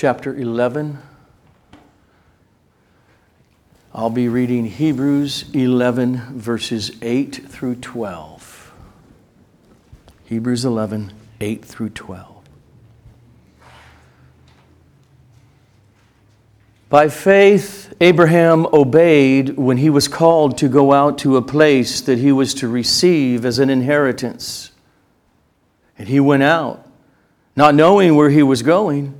chapter 11. I'll be reading Hebrews 11, verses 8 through 12. Hebrews 11, 8 through 12. By faith, Abraham obeyed when he was called to go out to a place that he was to receive as an inheritance. And he went out, not knowing where he was going.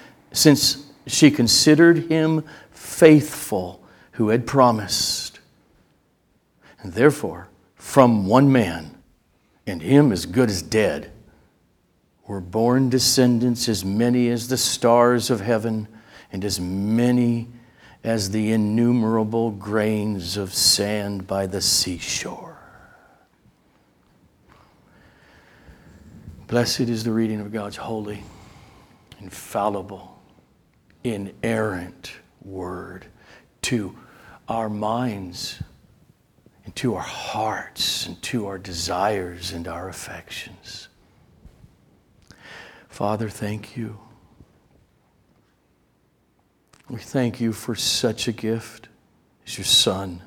since she considered him faithful who had promised. And therefore, from one man, and him as good as dead, were born descendants as many as the stars of heaven and as many as the innumerable grains of sand by the seashore. Blessed is the reading of God's holy, infallible, inerrant word to our minds and to our hearts and to our desires and our affections. Father, thank you. We thank you for such a gift as your Son.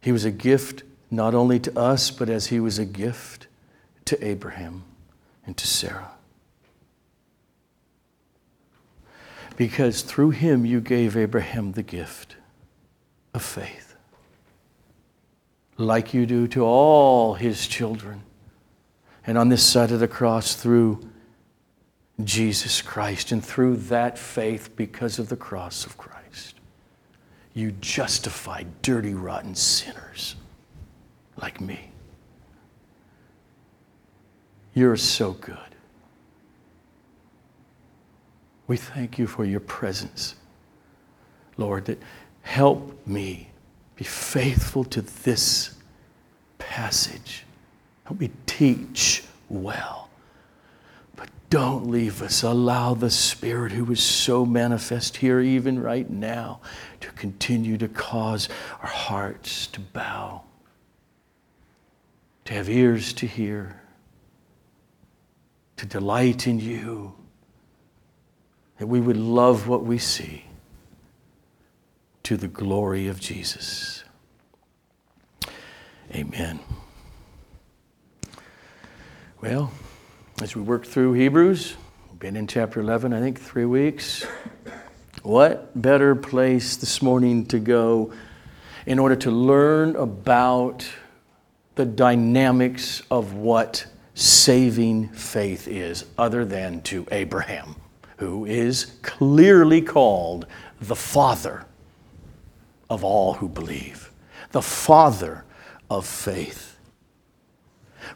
He was a gift not only to us, but as he was a gift to Abraham and to Sarah. Because through him you gave Abraham the gift of faith, like you do to all his children and on this side of the cross through Jesus Christ and through that faith because of the cross of Christ. You justify dirty, rotten sinners like me. You're so good. We thank you for your presence, Lord, that help me be faithful to this passage Help me teach well. But don't leave us. Allow the Spirit who is so manifest here, even right now, to continue to cause our hearts to bow, to have ears to hear, to delight in you, that we would love what we see to the glory of Jesus. Amen. Well, as we work through Hebrews, we've been in chapter 11, I think, three weeks. What better place this morning to go in order to learn about the dynamics of what saving faith is, other than to Abraham, who is clearly called the father of all who believe, the father of faith.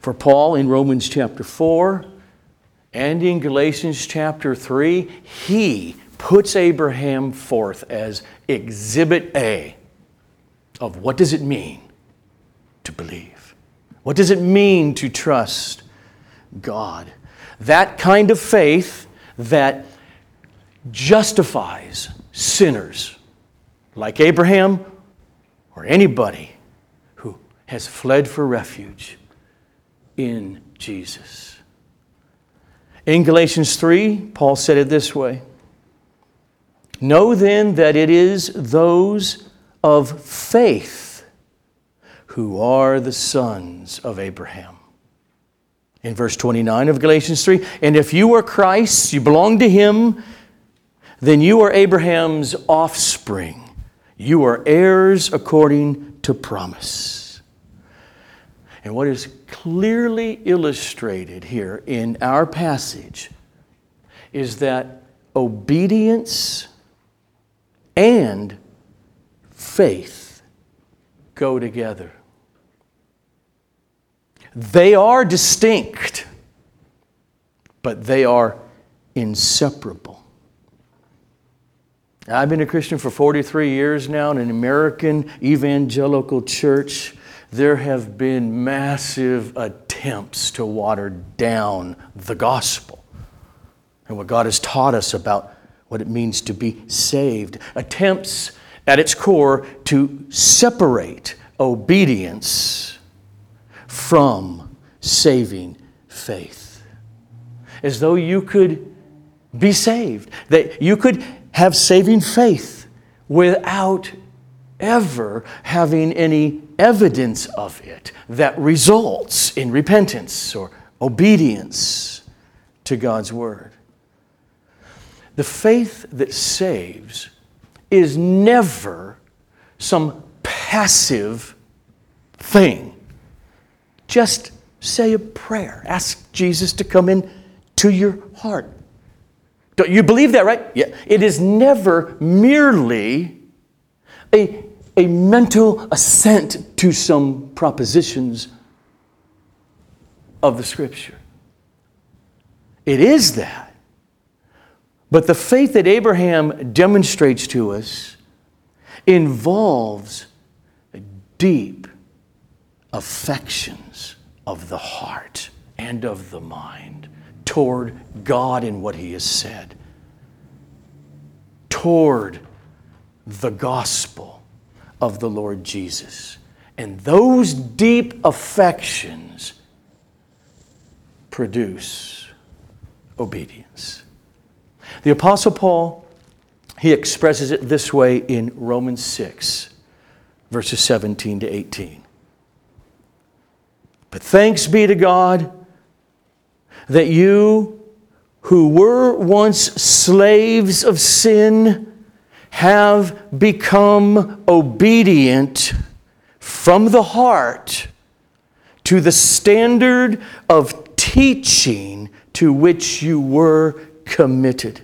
For Paul in Romans chapter 4 and in Galatians chapter 3, he puts Abraham forth as exhibit A of what does it mean to believe? What does it mean to trust God? That kind of faith that justifies sinners like Abraham or anybody who has fled for refuge in Jesus. In Galatians 3, Paul said it this way Know then that it is those of faith who are the sons of Abraham. In verse 29 of Galatians 3, and if you are Christ, you belong to him, then you are Abraham's offspring. You are heirs according to promise. And what is clearly illustrated here in our passage is that obedience and faith go together. They are distinct, but they are inseparable. I've been a Christian for 43 years now in an American evangelical church. There have been massive attempts to water down the gospel and what God has taught us about what it means to be saved. Attempts at its core to separate obedience from saving faith. As though you could be saved, that you could have saving faith without ever having any evidence of it that results in repentance or obedience to God's Word. The faith that saves is never some passive thing. Just say a prayer. Ask Jesus to come in to your heart. Don't you believe that, right? Yeah. It is never merely a, a mental assent to some propositions of the Scripture. It is that. But the faith that Abraham demonstrates to us involves deep affections of the heart and of the mind toward God and what He has said, toward the gospel of the Lord Jesus. And those deep affections produce obedience. The Apostle Paul, he expresses it this way in Romans 6, verses 17 to 18. But thanks be to God that you who were once slaves of sin have become obedient from the heart to the standard of teaching to which you were committed.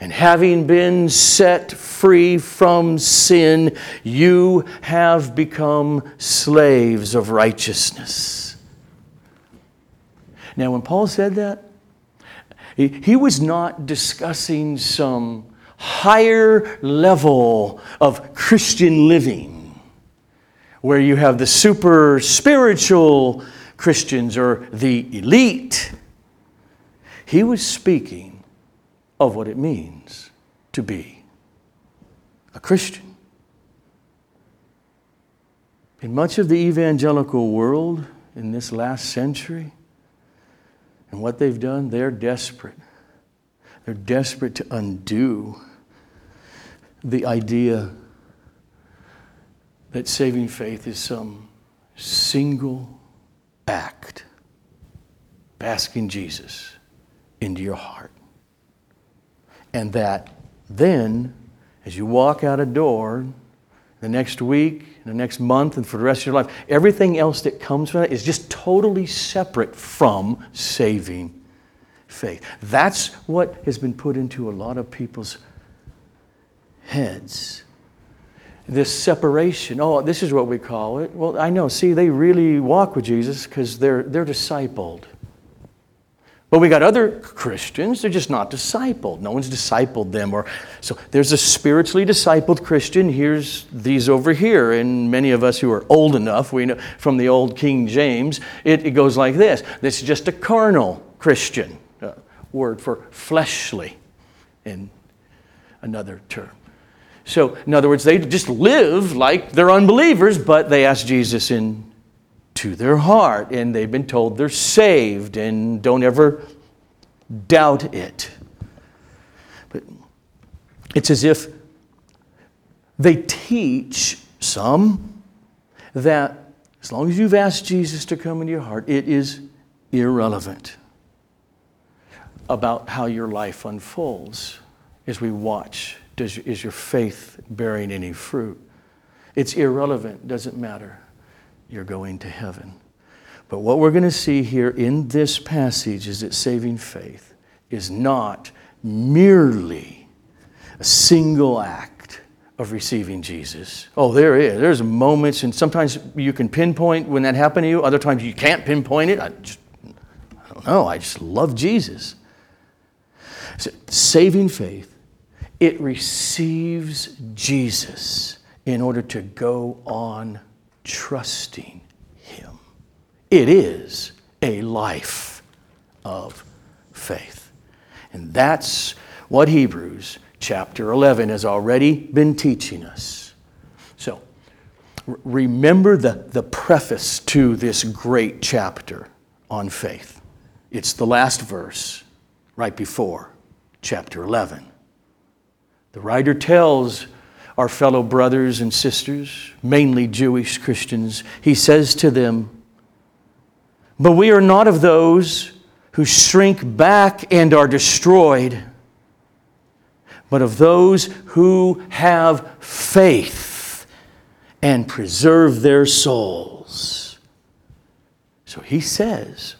And having been set free from sin, you have become slaves of righteousness. Now, when Paul said that, he, was not discussing some higher level of Christian living where you have the super spiritual Christians or the elite. He was speaking of what it means to be a Christian. In much of the evangelical world in this last century, and what they've done, they're desperate. They're desperate to undo the idea that saving faith is some single act, basking Jesus into your heart. And that then, as you walk out a door the next week, the next month, and for the rest of your life. Everything else that comes from that is just totally separate from saving faith. That's what has been put into a lot of people's heads. This separation. Oh, this is what we call it. Well, I know. See, they really walk with Jesus because they're, they're discipled. But we got other Christians, they're just not discipled. No one's discipled them. Or so there's a spiritually discipled Christian. Here's these over here. And many of us who are old enough, we know from the old King James, it, it goes like this. This is just a carnal Christian. Uh, word for fleshly in another term. So, in other words, they just live like they're unbelievers, but they ask Jesus in to their heart, and they've been told they're saved, and don't ever doubt it. But it's as if they teach some that as long as you've asked Jesus to come into your heart, it is irrelevant about how your life unfolds as we watch. Does, is your faith bearing any fruit? It's irrelevant, doesn't matter you're going to heaven. But what we're going to see here in this passage is that saving faith is not merely a single act of receiving Jesus. Oh, there is. There's moments, and sometimes you can pinpoint when that happened to you. Other times you can't pinpoint it. I just, I don't know. I just love Jesus. Saving faith, it receives Jesus in order to go on trusting Him. It is a life of faith. And that's what Hebrews chapter 11 has already been teaching us. So, remember the, the preface to this great chapter on faith. It's the last verse right before chapter 11. The writer tells our fellow brothers and sisters, mainly Jewish Christians, he says to them, But we are not of those who shrink back and are destroyed, but of those who have faith and preserve their souls. So he says,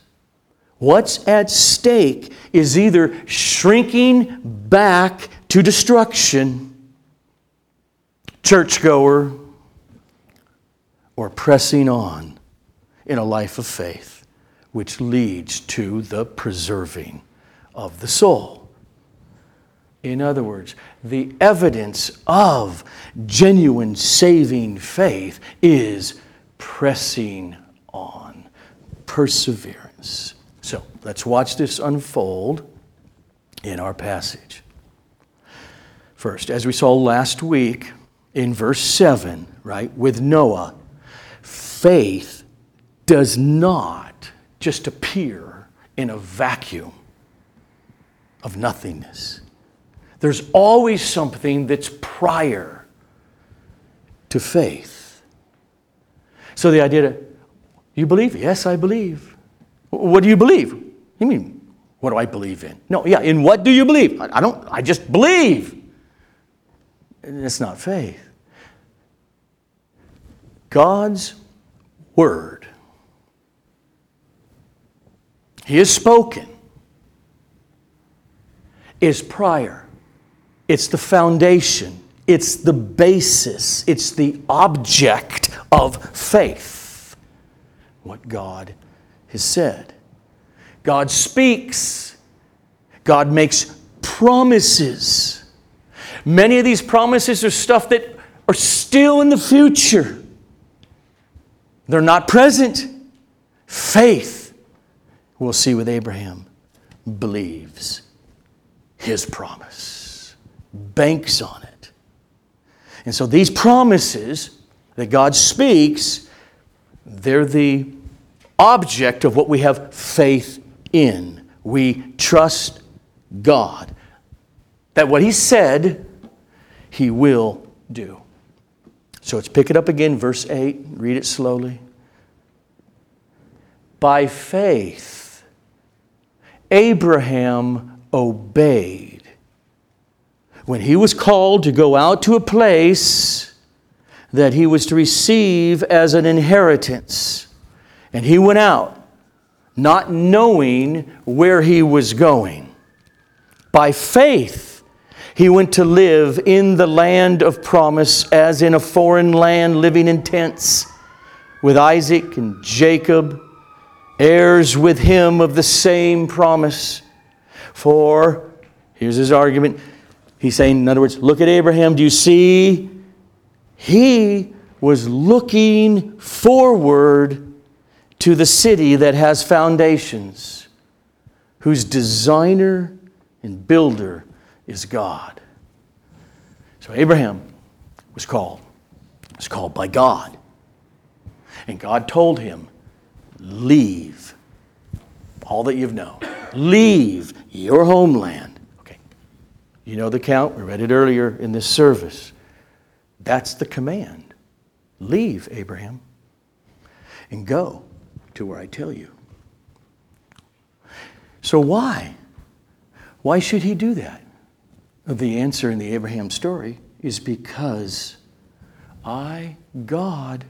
What's at stake is either shrinking back to destruction, churchgoer, or pressing on in a life of faith, which leads to the preserving of the soul. In other words, the evidence of genuine saving faith is pressing on, perseverance. So let's watch this unfold in our passage. First, as we saw last week in verse 7, right, with Noah, faith does not just appear in a vacuum of nothingness. There's always something that's prior to faith. So the idea that you believe? Yes, I believe. What do you believe? You mean, what do I believe in? No, yeah, in what do you believe? I don't, I just believe. It's not faith. God's word, He has spoken, is prior. It's the foundation, it's the basis, it's the object of faith. What God has said. God speaks, God makes promises. Many of these promises are stuff that are still in the future, they're not present. Faith, we'll see with Abraham, believes his promise, banks on it. And so these promises that God speaks, they're the object of what we have faith in. We trust God that what He said, He will do. So let's pick it up again, verse 8. Read it slowly. By faith, Abraham obeyed when he was called to go out to a place that he was to receive as an inheritance. And he went out, not knowing where he was going. By faith, he went to live in the land of promise as in a foreign land, living in tents with Isaac and Jacob, heirs with him of the same promise. For, here's his argument. He's saying, in other words, look at Abraham. Do you see? He was looking forward to the city that has foundations, whose designer and builder is God. So Abraham was called, was called by God. And God told him, Leave all that you've known, leave your homeland. Okay. You know the count, we read it earlier in this service. That's the command. Leave, Abraham, and go to where I tell you. So, why? Why should he do that? The answer in the Abraham story is because I, God,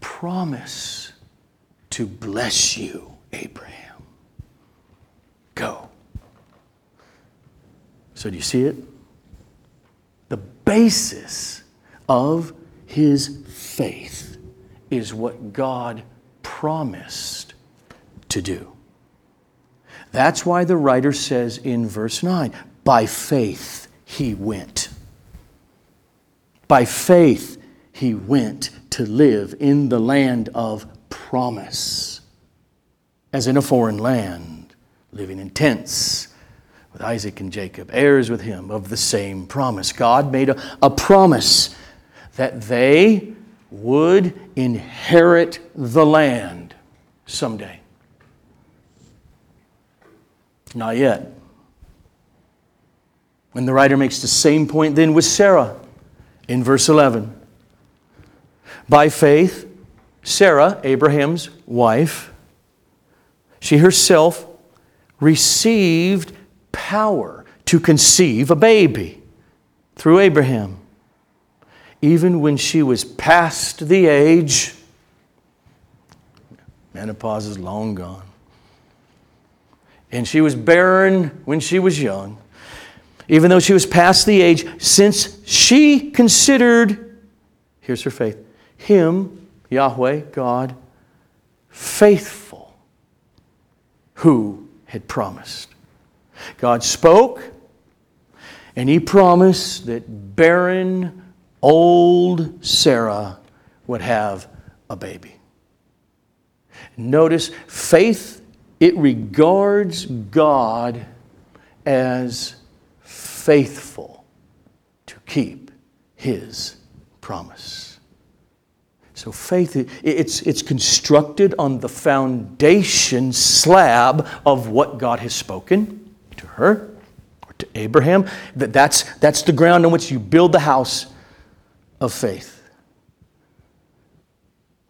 promise to bless you, Abraham. Go. So, do you see it? The basis of his faith is what God promised to do. That's why the writer says in verse 9, by faith he went. By faith he went to live in the land of promise, as in a foreign land, living in tents with Isaac and Jacob, heirs with him of the same promise. God made a, a promise that they would inherit the land someday. Not yet. When the writer makes the same point then with Sarah in verse 11. By faith, Sarah, Abraham's wife, she herself received power to conceive a baby through Abraham. Even when she was past the age, menopause is long gone, and she was barren when she was young, even though she was past the age, since she considered, here's her faith, him, Yahweh, God, faithful, who had promised. God spoke, and he promised that barren, old Sarah would have a baby. Notice faith, it regards God as faithful to keep his promise. So faith, it's, it's constructed on the foundation slab of what God has spoken to her or to Abraham. That that's, that's the ground on which you build the house of faith.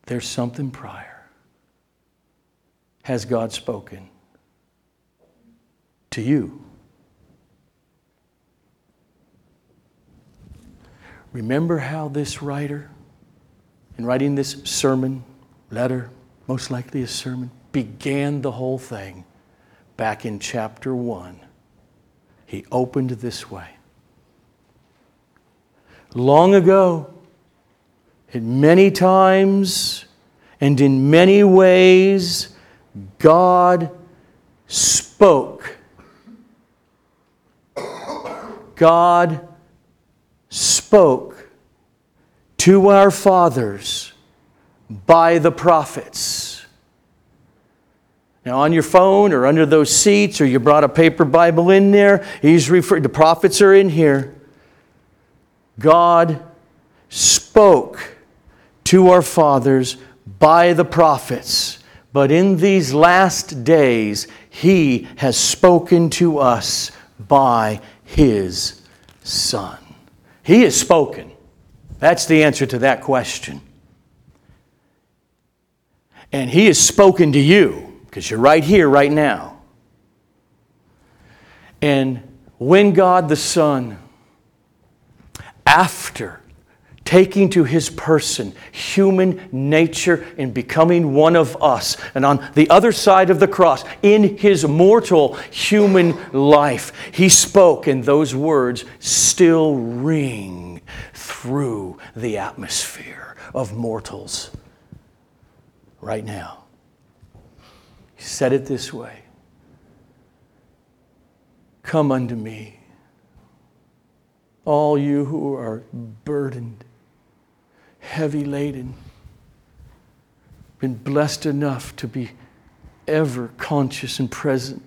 There's something prior. Has God spoken to you? Remember how this writer, in writing this sermon, letter, most likely a sermon, began the whole thing back in chapter 1. He opened this way. Long ago, and many times, and in many ways, God spoke. God spoke to our fathers by the prophets. Now, on your phone or under those seats, or you brought a paper Bible in there, he's referred, the prophets are in here. God spoke to our fathers by the prophets, but in these last days, he has spoken to us by his Son. He has spoken. That's the answer to that question. And He has spoken to you because you're right here, right now. And when God the Son, after taking to his person human nature and becoming one of us. And on the other side of the cross, in his mortal human life, he spoke, and those words still ring through the atmosphere of mortals right now. He said it this way Come unto me, all you who are burdened heavy laden, been blessed enough to be ever conscious and present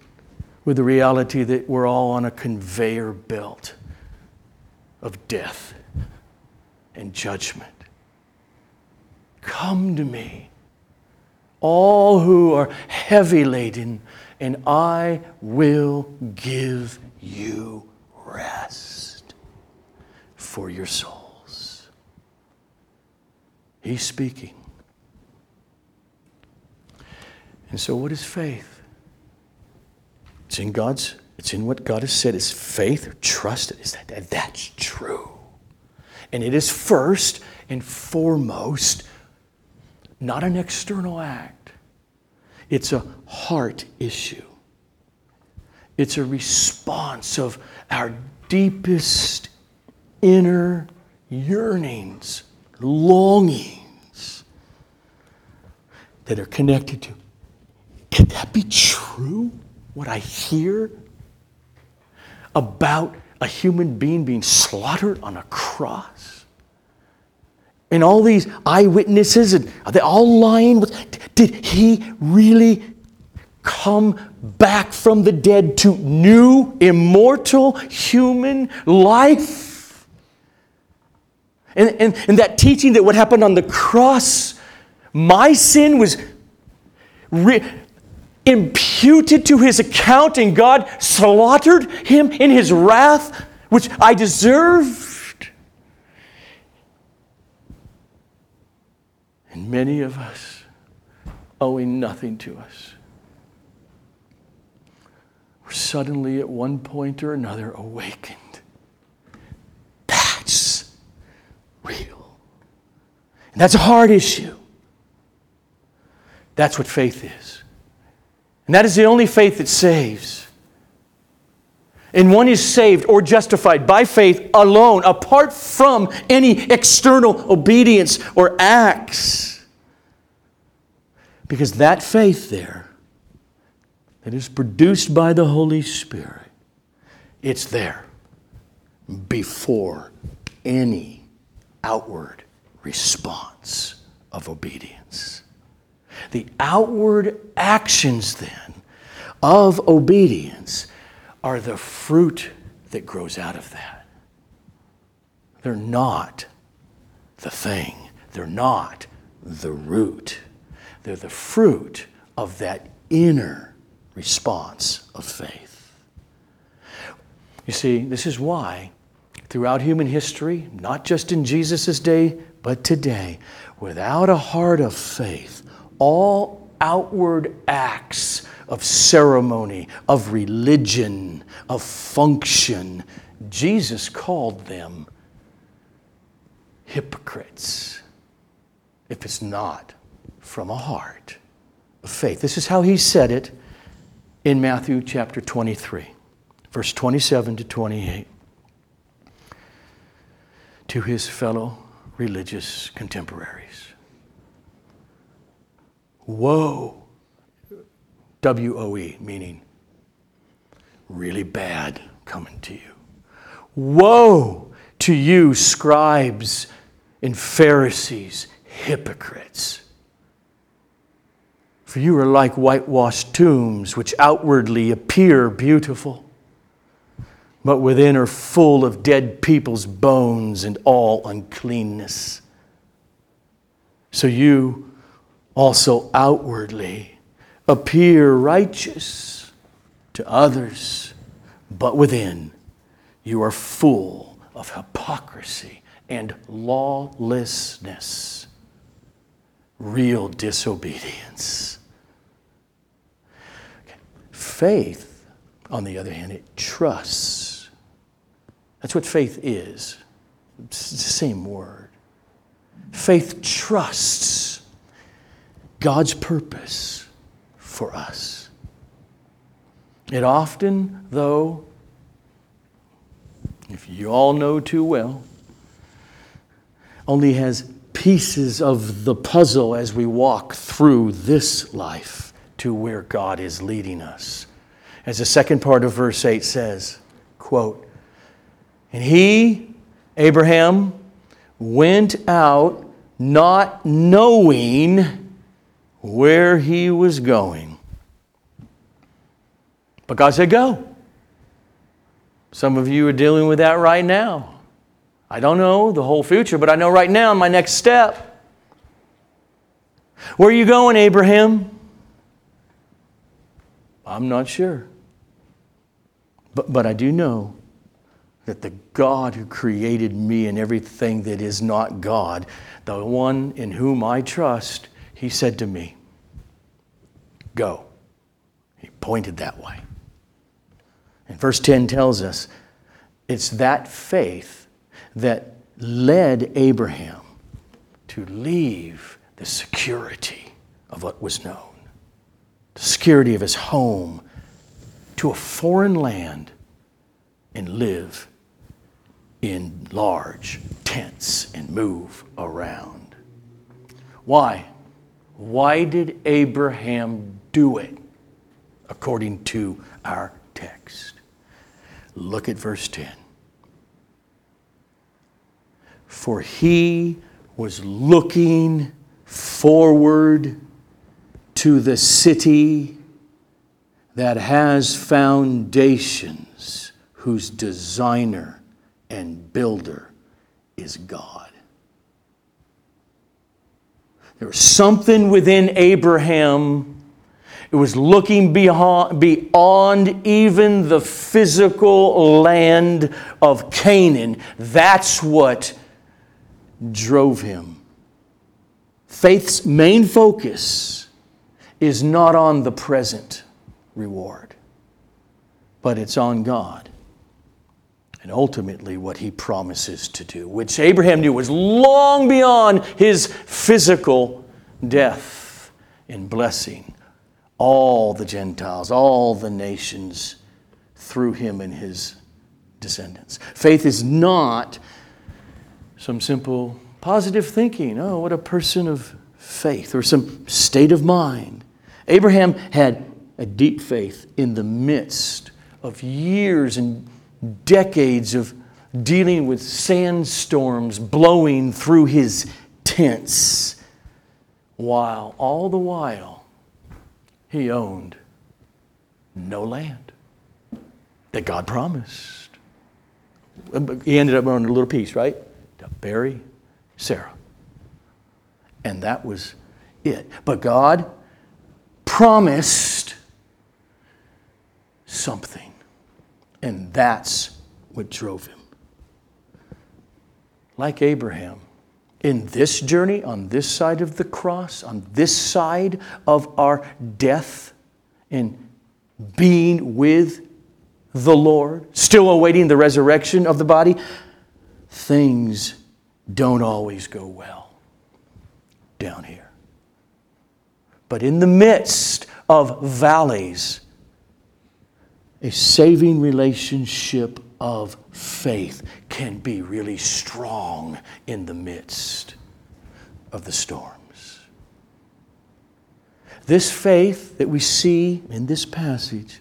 with the reality that we're all on a conveyor belt of death and judgment. Come to me, all who are heavy laden, and I will give you rest for your soul. He's speaking. And so, what is faith? It's in God's, it's in what God has said. Is faith trust? Is that that's true? And it is first and foremost not an external act. It's a heart issue. It's a response of our deepest inner yearnings longings that are connected to. Can that be true? what I hear about a human being being slaughtered on a cross? And all these eyewitnesses, and are they all lying? Did he really come back from the dead to new, immortal human life? And, and, and that teaching that what happened on the cross, my sin was re- imputed to his account, and God slaughtered him in his wrath, which I deserved. And many of us owing nothing to us. We're suddenly, at one point or another, awakened. That's real. That's a hard issue. That's what faith is. And that is the only faith that saves. And one is saved or justified by faith alone, apart from any external obedience or acts. Because that faith there, that is produced by the Holy Spirit, it's there before any outward response of obedience. The outward actions, then, of obedience are the fruit that grows out of that. They're not the thing, they're not the root. They're the fruit of that inner response of faith. You see, this is why throughout human history, not just in Jesus' day, but today, without a heart of faith, all outward acts of ceremony, of religion, of function, Jesus called them hypocrites if it's not from a heart of faith. This is how he said it in Matthew chapter 23, verse 27 to 28, to his fellow religious contemporaries. Woe, W O E, meaning really bad coming to you. Woe to you, scribes and Pharisees, hypocrites! For you are like whitewashed tombs, which outwardly appear beautiful, but within are full of dead people's bones and all uncleanness. So you also outwardly appear righteous to others, but within you are full of hypocrisy and lawlessness, real disobedience. Faith, on the other hand, it trusts. That's what faith is. It's the same word. Faith trusts God's purpose for us. It often, though, if you all know too well, only has pieces of the puzzle as we walk through this life to where God is leading us. As the second part of verse 8 says, quote, And he, Abraham, went out not knowing where he was going. But God said, Go. Some of you are dealing with that right now. I don't know the whole future, but I know right now my next step. Where are you going, Abraham? I'm not sure. But, but I do know that the God who created me and everything that is not God, the one in whom I trust, he said to me, Go. He pointed that way. And verse 10 tells us it's that faith that led Abraham to leave the security of what was known, the security of his home, to a foreign land and live in large tents and move around. Why? Why did Abraham do it? according to our text. Look at verse 10. For he was looking forward to the city that has foundations, whose designer and builder is God. There was something within Abraham. It was looking beyond, beyond even the physical land of Canaan. That's what drove him. Faith's main focus is not on the present reward, but it's on God and ultimately what he promises to do, which Abraham knew was long beyond his physical death in blessing all the Gentiles, all the nations through him and his descendants. Faith is not some simple positive thinking. Oh, what a person of faith, or some state of mind. Abraham had a deep faith in the midst of years and decades of dealing with sandstorms blowing through his tents, while all the while he owned no land that God promised. Uh, he ended up owning a little piece, right? To bury Sarah. And that was it. But God promised something. And that's what drove him. Like Abraham, in this journey, on this side of the cross, on this side of our death, in being with the Lord, still awaiting the resurrection of the body, things don't always go well down here. But in the midst of valleys, a saving relationship of faith can be really strong in the midst of the storms. This faith that we see in this passage,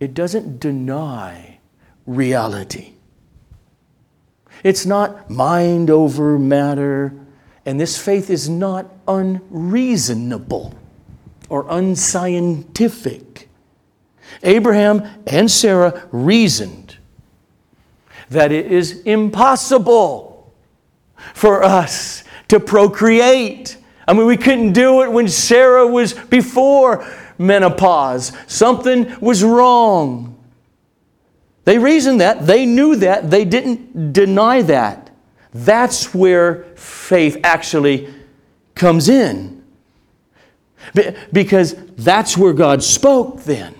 it doesn't deny reality. It's not mind over matter, and this faith is not unreasonable or unscientific. Abraham and Sarah reasoned that it is impossible for us to procreate. I mean, we couldn't do it when Sarah was before menopause. Something was wrong. They reasoned that, they knew that, they didn't deny that. That's where faith actually comes in. Because that's where God spoke then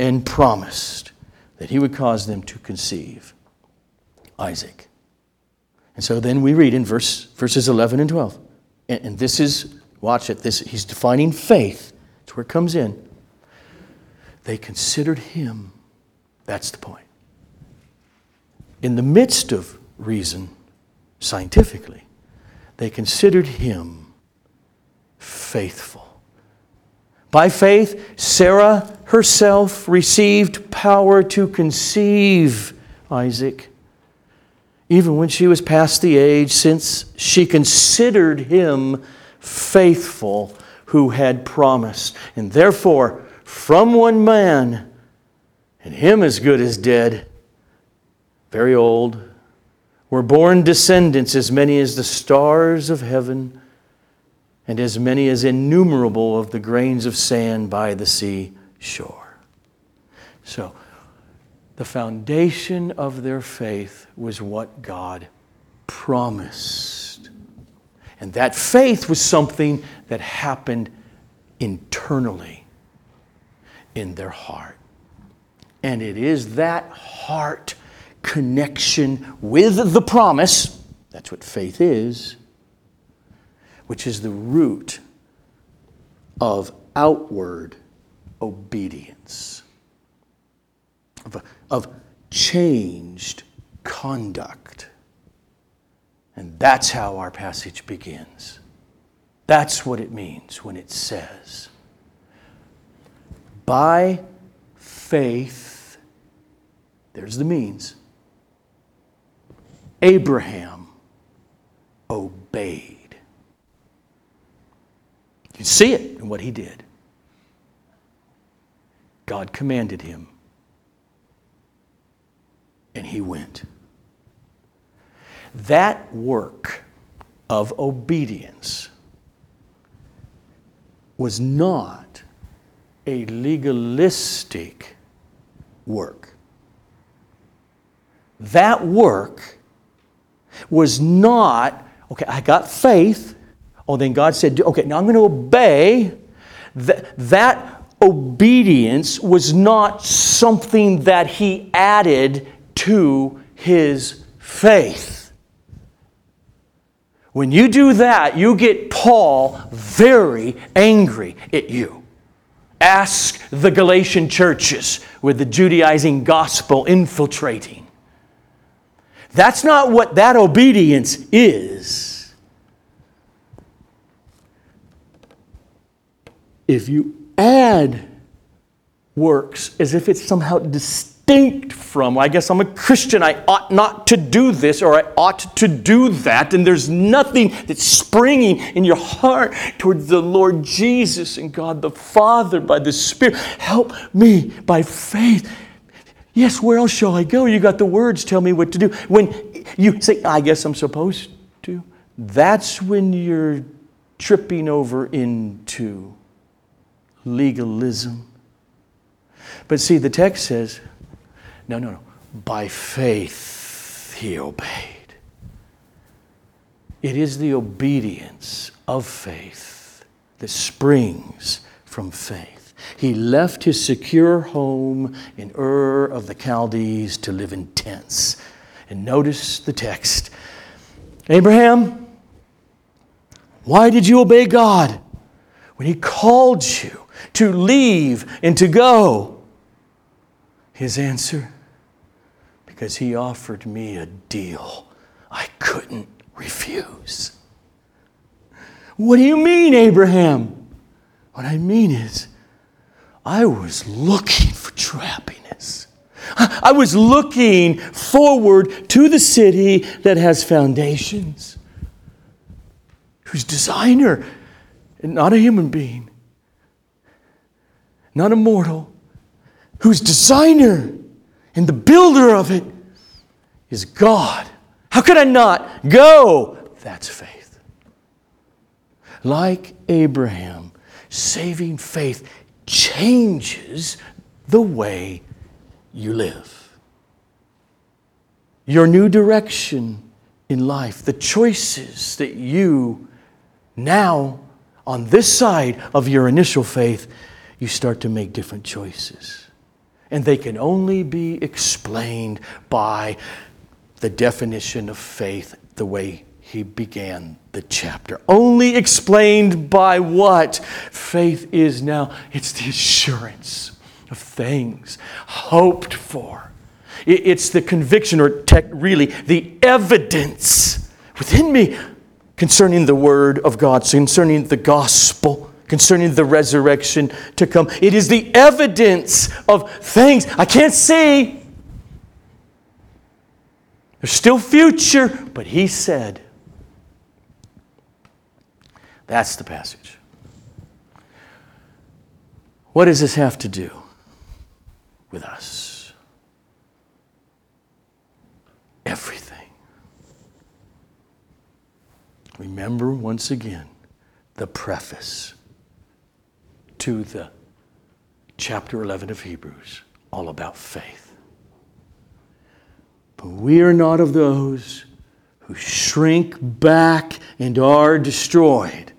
and promised that He would cause them to conceive Isaac. And so then we read in verse, verses 11 and 12. And, and this is, watch it, this, he's defining faith. That's where it comes in. They considered him. That's the point. In the midst of reason, scientifically, they considered him faithful. By faith, Sarah herself received power to conceive Isaac, even when she was past the age, since she considered him faithful who had promised. And therefore, from one man, and him as good as dead, very old, were born descendants as many as the stars of heaven and as many as innumerable of the grains of sand by the sea shore. So, the foundation of their faith was what God promised. And that faith was something that happened internally in their heart. And it is that heart connection with the promise, that's what faith is, which is the root of outward obedience, of, of changed conduct. And that's how our passage begins. That's what it means when it says, By faith, there's the means. Abraham obeyed. You see it in what he did. God commanded him, and he went. That work of obedience was not a legalistic work. That work was not, okay, I got faith. Oh, then God said, okay, now I'm going to obey. That, that obedience was not something that he added to his faith. When you do that, you get Paul very angry at you. Ask the Galatian churches with the Judaizing gospel infiltrating. That's not what that obedience is. If you add works as if it's somehow distinct from, I guess I'm a Christian, I ought not to do this or I ought to do that, and there's nothing that's springing in your heart towards the Lord Jesus and God the Father by the Spirit. Help me by faith. Yes, where else shall I go? You got the words, tell me what to do. When you say, I guess I'm supposed to, that's when you're tripping over into legalism. But see, the text says, no, no, no. By faith he obeyed. It is the obedience of faith that springs from faith. He left his secure home in Ur of the Chaldees to live in tents. And notice the text Abraham, why did you obey God when he called you to leave and to go? His answer, because he offered me a deal I couldn't refuse. What do you mean, Abraham? What I mean is, I was looking for true happiness. I was looking forward to the city that has foundations, whose designer, is not a human being, not a mortal, whose designer and the builder of it is God. How could I not go? That's faith. Like Abraham, saving faith changes the way you live. Your new direction in life, the choices that you now, on this side of your initial faith, you start to make different choices. And they can only be explained by the definition of faith the way he began the chapter. Only explained by what faith is now. It's the assurance of things hoped for. It's the conviction, or tech, really, the evidence within me concerning the Word of God, concerning the gospel concerning the resurrection to come. It is the evidence of things I can't see. There's still future, but he said. That's the passage. What does this have to do with us? Everything. Remember once again the preface to the chapter 11 of Hebrews, all about faith. But we are not of those who shrink back and are destroyed,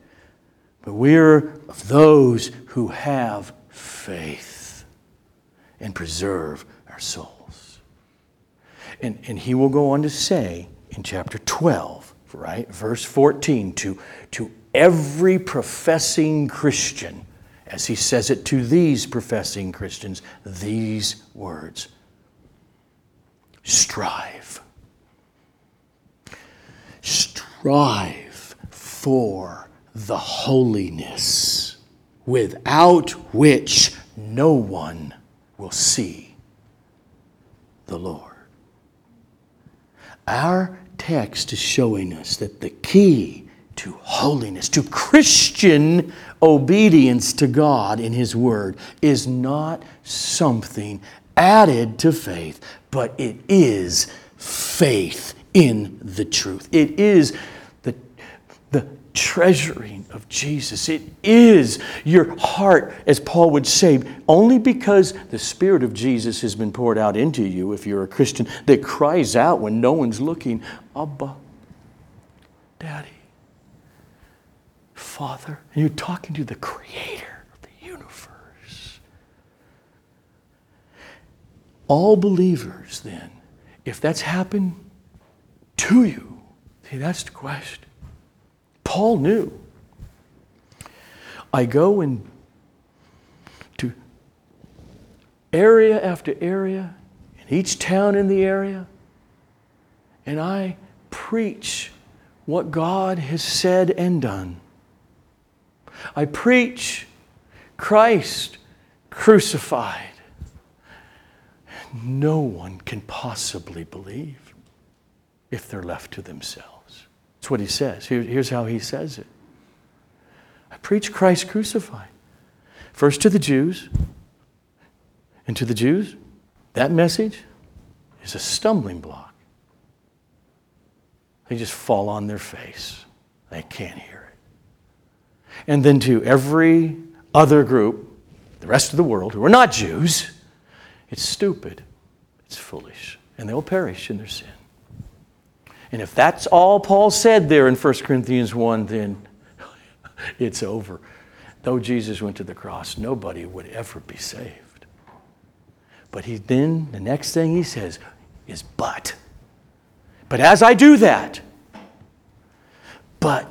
but we are of those who have faith and preserve our souls. And, and he will go on to say in chapter 12, right, verse 14, to, to every professing Christian as he says it to these professing Christians, these words strive. Strive for the holiness without which no one will see the Lord. Our text is showing us that the key to holiness, to Christian obedience to God in His Word, is not something added to faith, but it is faith in the truth. It is the, the treasuring of Jesus. It is your heart, as Paul would say, only because the Spirit of Jesus has been poured out into you, if you're a Christian, that cries out when no one's looking, Abba, Daddy, Father. And you're talking to the Creator of the universe. All believers, then, if that's happened to you, see, that's the question. Paul knew. I go in to area after area, in each town in the area, and I preach what God has said and done. I preach Christ crucified. No one can possibly believe if they're left to themselves. That's what he says. Here, here's how he says it I preach Christ crucified. First to the Jews, and to the Jews, that message is a stumbling block. They just fall on their face. They can't hear. And then to every other group, the rest of the world, who are not Jews, it's stupid, it's foolish, and they'll perish in their sin. And if that's all Paul said there in 1 Corinthians 1, then it's over. Though Jesus went to the cross, nobody would ever be saved. But he then, the next thing he says is, but. But as I do that, but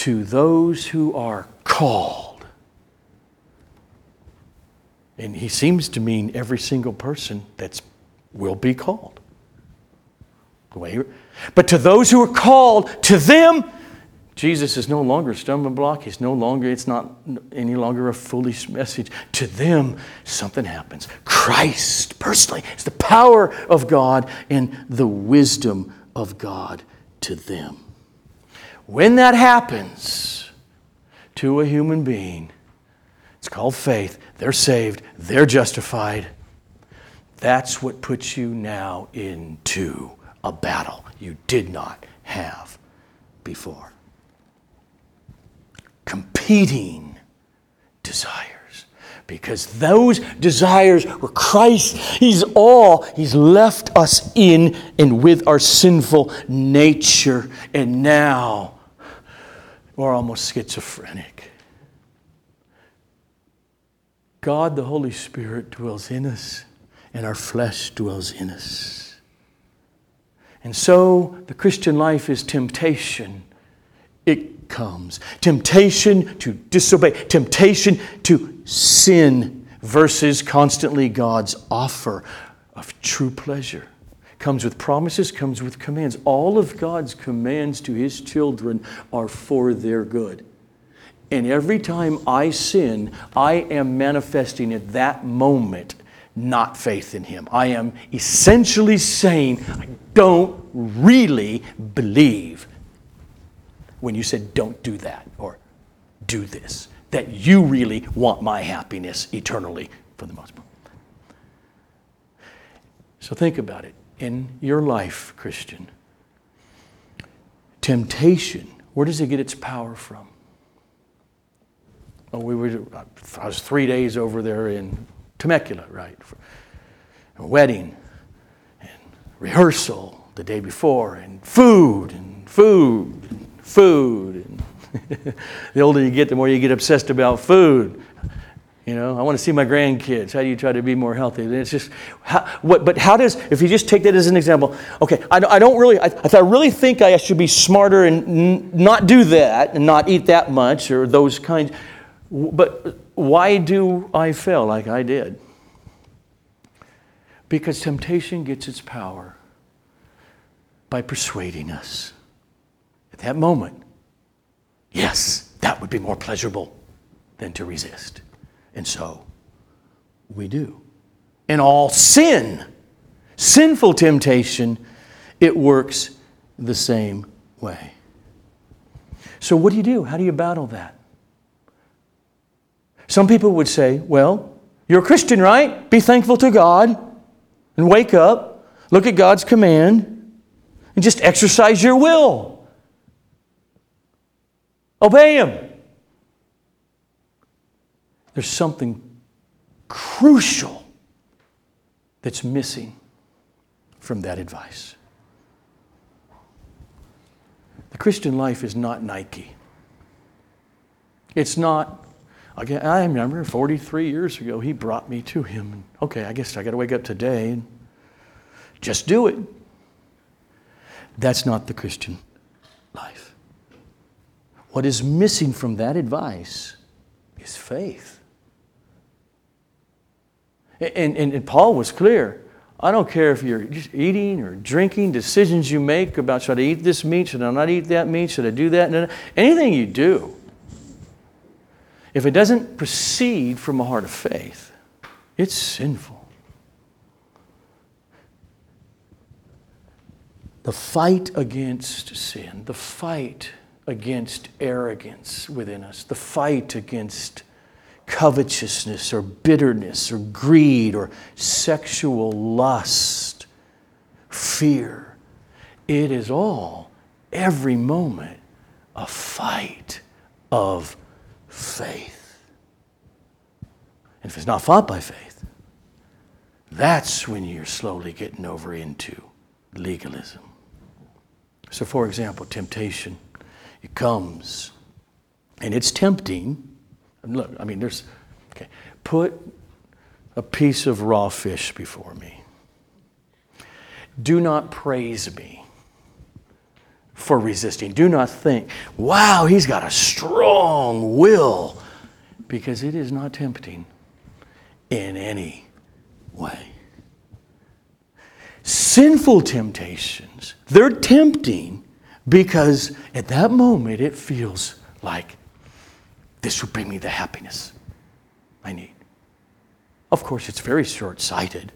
to those who are called, and he seems to mean every single person that will be called. But to those who are called, to them, Jesus is no longer a stumbling block. He's no longer, it's not any longer a foolish message. To them, something happens. Christ, personally, is the power of God and the wisdom of God to them. When that happens to a human being, it's called faith. They're saved, they're justified. That's what puts you now into a battle you did not have before. Competing desires because those desires were Christ. He's all He's left us in and with our sinful nature. And now we're almost schizophrenic. God, the Holy Spirit, dwells in us, and our flesh dwells in us. And so the Christian life is temptation. Comes. Temptation to disobey, temptation to sin versus constantly God's offer of true pleasure. Comes with promises, comes with commands. All of God's commands to His children are for their good. And every time I sin, I am manifesting at that moment not faith in Him. I am essentially saying, I don't really believe when you said, don't do that or do this that you really want my happiness eternally for the most part. So think about it. In your life, Christian, temptation, where does it get its power from? Oh, we were, I was three days over there in Temecula, right? A wedding and rehearsal the day before, and food and food and food the older you get, the more you get obsessed about food. You know, I want to see my grandkids. How do you try to be more healthy? It's just, how, what, but how does, if you just take that as an example, okay, I, I don't really, I, I really think I should be smarter and n- not do that and not eat that much or those kinds. But why do I fail like I did? Because temptation gets its power by persuading us. At that moment, Yes, that would be more pleasurable than to resist. And so we do. In all sin, sinful temptation, it works the same way. So, what do you do? How do you battle that? Some people would say, well, you're a Christian, right? Be thankful to God and wake up, look at God's command, and just exercise your will. Obey Him. There's something crucial that's missing from that advice. The Christian life is not Nike. It's not, again, I remember 43 years ago, he brought me to him. Okay, I guess I got to wake up today and just do it. That's not the Christian life. What is missing from that advice is faith. And, and, and Paul was clear. I don't care if you're eating or drinking, decisions you make about should I eat this meat, should I not eat that meat, should I do that? Anything you do, if it doesn't proceed from a heart of faith, it's sinful. The fight against sin, the fight against arrogance within us, the fight against covetousness or bitterness or greed or sexual lust, fear. It is all, every moment, a fight of faith. And if it's not fought by faith, that's when you're slowly getting over into legalism. So, for example, temptation, it comes and it's tempting Look, I mean, there's, okay, put a piece of raw fish before me. Do not praise me for resisting. Do not think, wow, he's got a strong will, because it is not tempting in any way. Sinful temptations, they're tempting because at that moment it feels like this will bring me the happiness I need. Of course, it's very short sighted.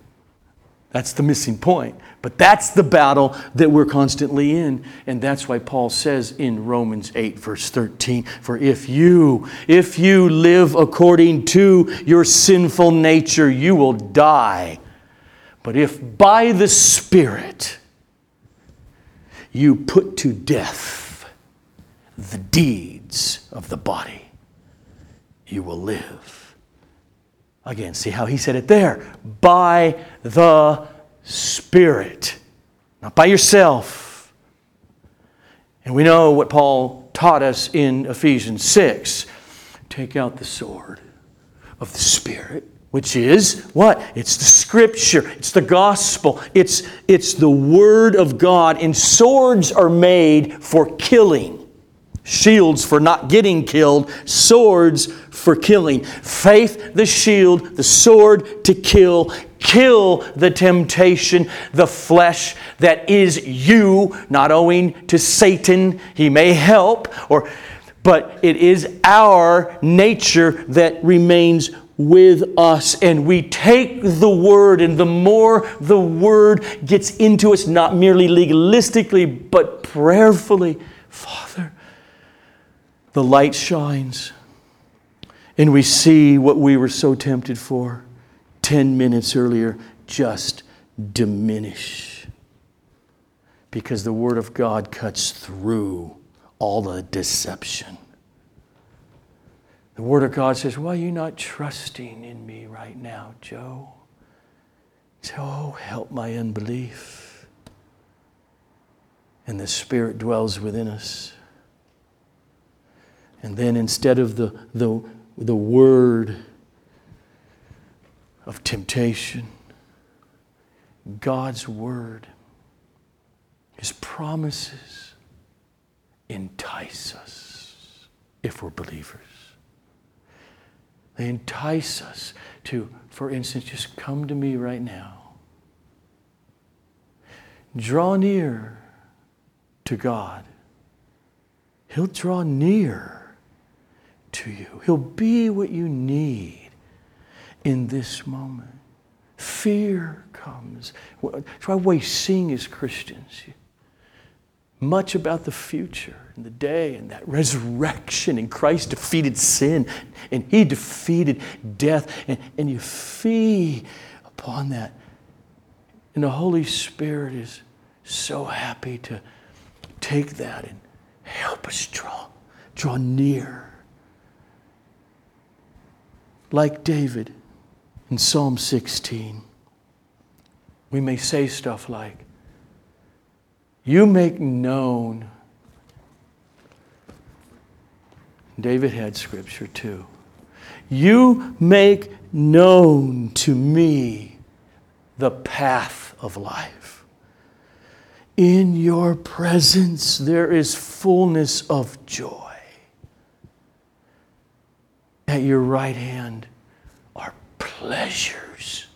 That's the missing point. But that's the battle that we're constantly in. And that's why Paul says in Romans 8, verse 13, For if you, if you live according to your sinful nature, you will die. But if by the Spirit you put to death the deeds of the body, you will live. Again, see how he said it there? By the Spirit, not by yourself. And we know what Paul taught us in Ephesians 6 take out the sword of the Spirit which is what? It's the scripture, it's the gospel, it's, it's the word of God. And swords are made for killing shields for not getting killed, swords for killing. Faith, the shield, the sword to kill. Kill the temptation, the flesh that is you, not owing to Satan. He may help, or but it is our nature that remains with us and we take the word and the more the word gets into us not merely legalistically but prayerfully father the light shines and we see what we were so tempted for 10 minutes earlier just diminish. Because the Word of God cuts through all the deception. The Word of God says, Why are you not trusting in me right now, Joe? So, oh, help my unbelief. And the Spirit dwells within us. And then instead of the, the, the word of temptation, God's word, His promises entice us if we're believers. They entice us to, for instance, just come to me right now. Draw near to God. He'll draw near to you. He'll be what you need. in this moment. Fear comes. That's why we sing as Christians much about the future and the day and that resurrection and Christ defeated sin and he defeated death and, and you feed upon that. And the Holy Spirit is so happy to take that and help us draw, draw near. Like David in Psalm 16, we may say stuff like, You make known. David had scripture too. You make known to me the path of life. In your presence there is fullness of joy. At your right hand are pleasures,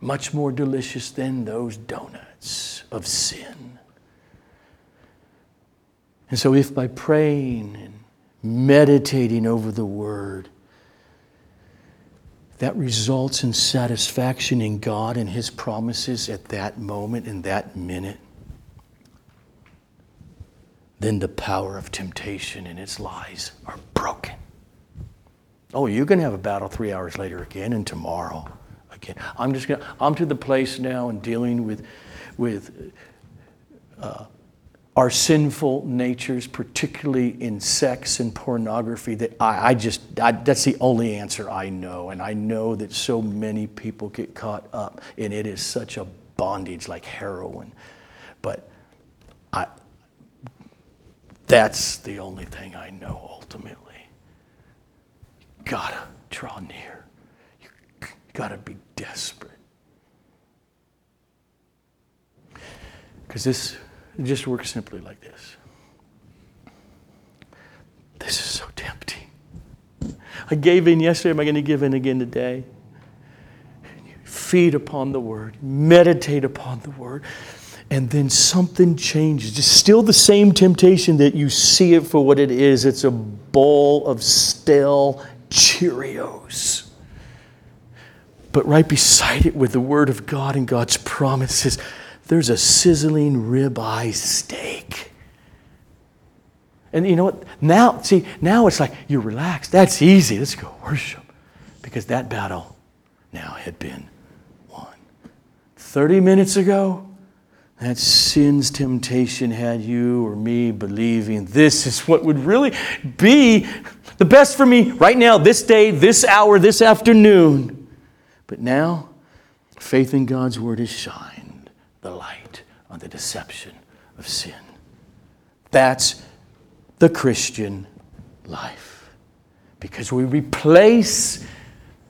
much more delicious than those donuts of sin. And so, if by praying and meditating over the word, that results in satisfaction in God and His promises at that moment, in that minute, then the power of temptation and its lies are broken. Oh, you can have a battle three hours later again and tomorrow again. I'm just going to, I'm to the place now in dealing with, with uh, our sinful natures, particularly in sex and pornography, that I, I just, I, that's the only answer I know. And I know that so many people get caught up, and it is such a bondage like heroin. But I, that's the only thing I know ultimately. You gotta draw near, you gotta be desperate. Because this it just works simply like this. This is so tempting. I gave in yesterday. Am I going to give in again today? Feed upon the word, meditate upon the word, and then something changes. It's still the same temptation that you see it for what it is. It's a bowl of stale Cheerios. But right beside it, with the word of God and God's promises, there's a sizzling ribeye steak. And you know what? Now, see, now it's like you're relaxed. That's easy. Let's go worship. Because that battle now had been won. 30 minutes ago, that sin's temptation had you or me believing this is what would really be the best for me right now, this day, this hour, this afternoon. But now, faith in God's word is shine the light on the deception of sin. That's the Christian life. Because we replace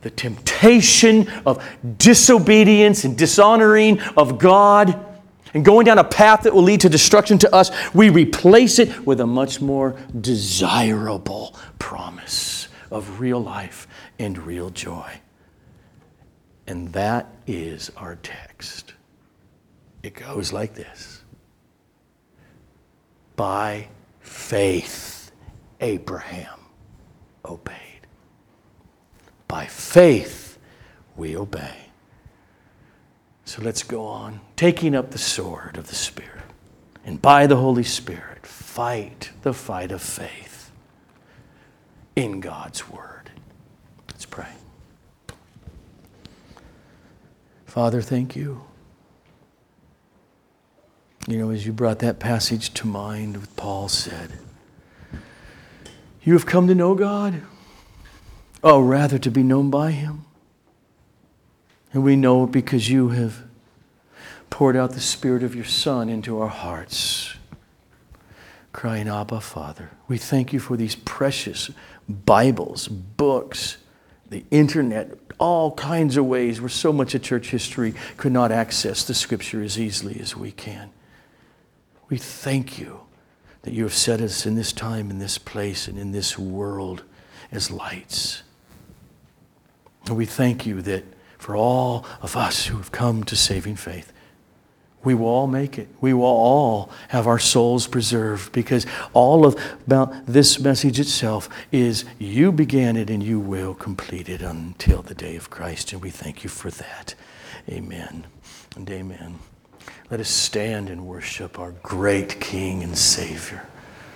the temptation of disobedience and dishonoring of God and going down a path that will lead to destruction to us, we replace it with a much more desirable promise of real life and real joy. And that is our text. It goes like this By faith, Abraham obeyed. By faith, we obey. So let's go on, taking up the sword of the Spirit, and by the Holy Spirit, fight the fight of faith in God's Word. Let's pray. Father, thank you you know, as you brought that passage to mind, what Paul said, You have come to know God, oh, rather to be known by Him. And we know it because you have poured out the Spirit of your Son into our hearts, crying, Abba, Father. We thank you for these precious Bibles, books, the internet, all kinds of ways where so much of church history could not access the Scripture as easily as we can. We thank you that you have set us in this time, in this place, and in this world as lights. And we thank you that for all of us who have come to saving faith, we will all make it. We will all have our souls preserved because all of about this message itself is you began it and you will complete it until the day of Christ. And we thank you for that. Amen and amen. Let us stand and worship our great King and Savior.